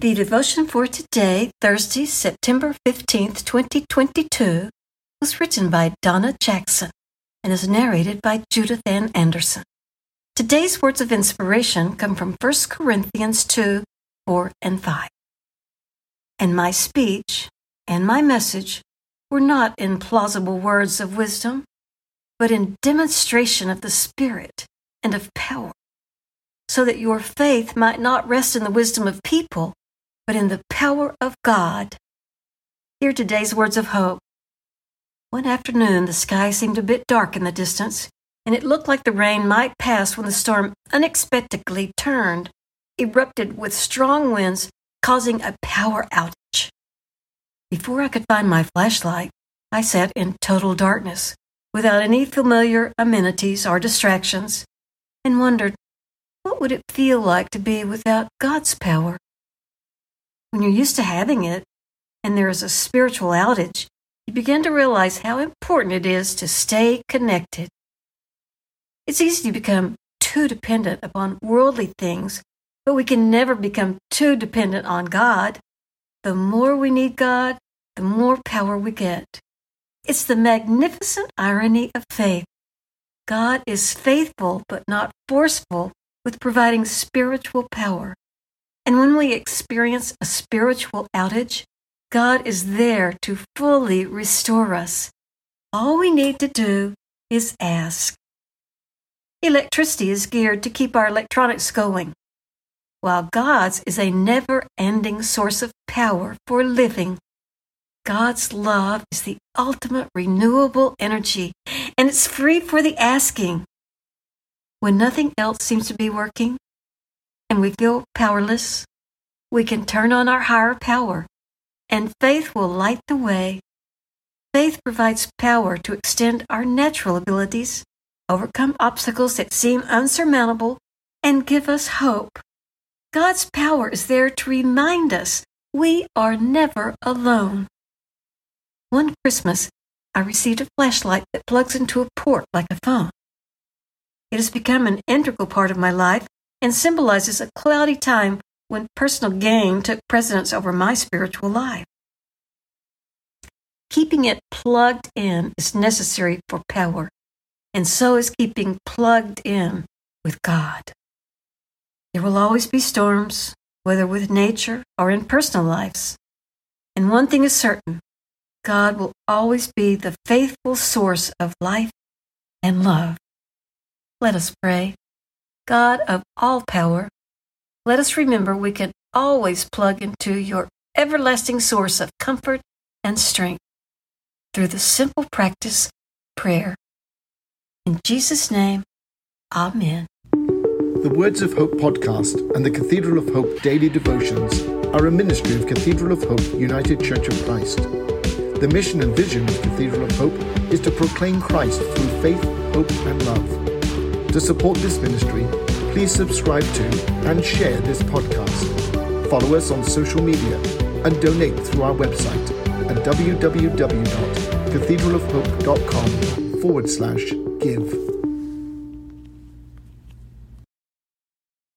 The devotion for today, Thursday, September 15th, 2022, was written by Donna Jackson and is narrated by Judith Ann Anderson. Today's words of inspiration come from 1 Corinthians 2 4 and 5. And my speech and my message were not in plausible words of wisdom, but in demonstration of the Spirit and of power, so that your faith might not rest in the wisdom of people but in the power of God. Hear today's words of hope. One afternoon, the sky seemed a bit dark in the distance, and it looked like the rain might pass when the storm unexpectedly turned, erupted with strong winds, causing a power outage. Before I could find my flashlight, I sat in total darkness, without any familiar amenities or distractions, and wondered what would it feel like to be without God's power? When you're used to having it and there is a spiritual outage, you begin to realize how important it is to stay connected. It's easy to become too dependent upon worldly things, but we can never become too dependent on God. The more we need God, the more power we get. It's the magnificent irony of faith. God is faithful but not forceful with providing spiritual power. And when we experience a spiritual outage, God is there to fully restore us. All we need to do is ask. Electricity is geared to keep our electronics going, while God's is a never ending source of power for living. God's love is the ultimate renewable energy, and it's free for the asking. When nothing else seems to be working, and we feel powerless, we can turn on our higher power, and faith will light the way. Faith provides power to extend our natural abilities, overcome obstacles that seem unsurmountable, and give us hope. God's power is there to remind us we are never alone. One Christmas, I received a flashlight that plugs into a port like a phone. It has become an integral part of my life and symbolizes a cloudy time when personal gain took precedence over my spiritual life. Keeping it plugged in is necessary for power, and so is keeping plugged in with God. There will always be storms, whether with nature or in personal lives. And one thing is certain God will always be the faithful source of life and love. Let us pray. God of all power, let us remember we can always plug into your everlasting source of comfort and strength through the simple practice prayer. In Jesus' name, Amen. The Words of Hope podcast and the Cathedral of Hope daily devotions are a ministry of Cathedral of Hope United Church of Christ. The mission and vision of Cathedral of Hope is to proclaim Christ through faith, hope, and love. To support this ministry, please subscribe to and share this podcast. Follow us on social media and donate through our website at www.cathedralofhope.com forward slash give.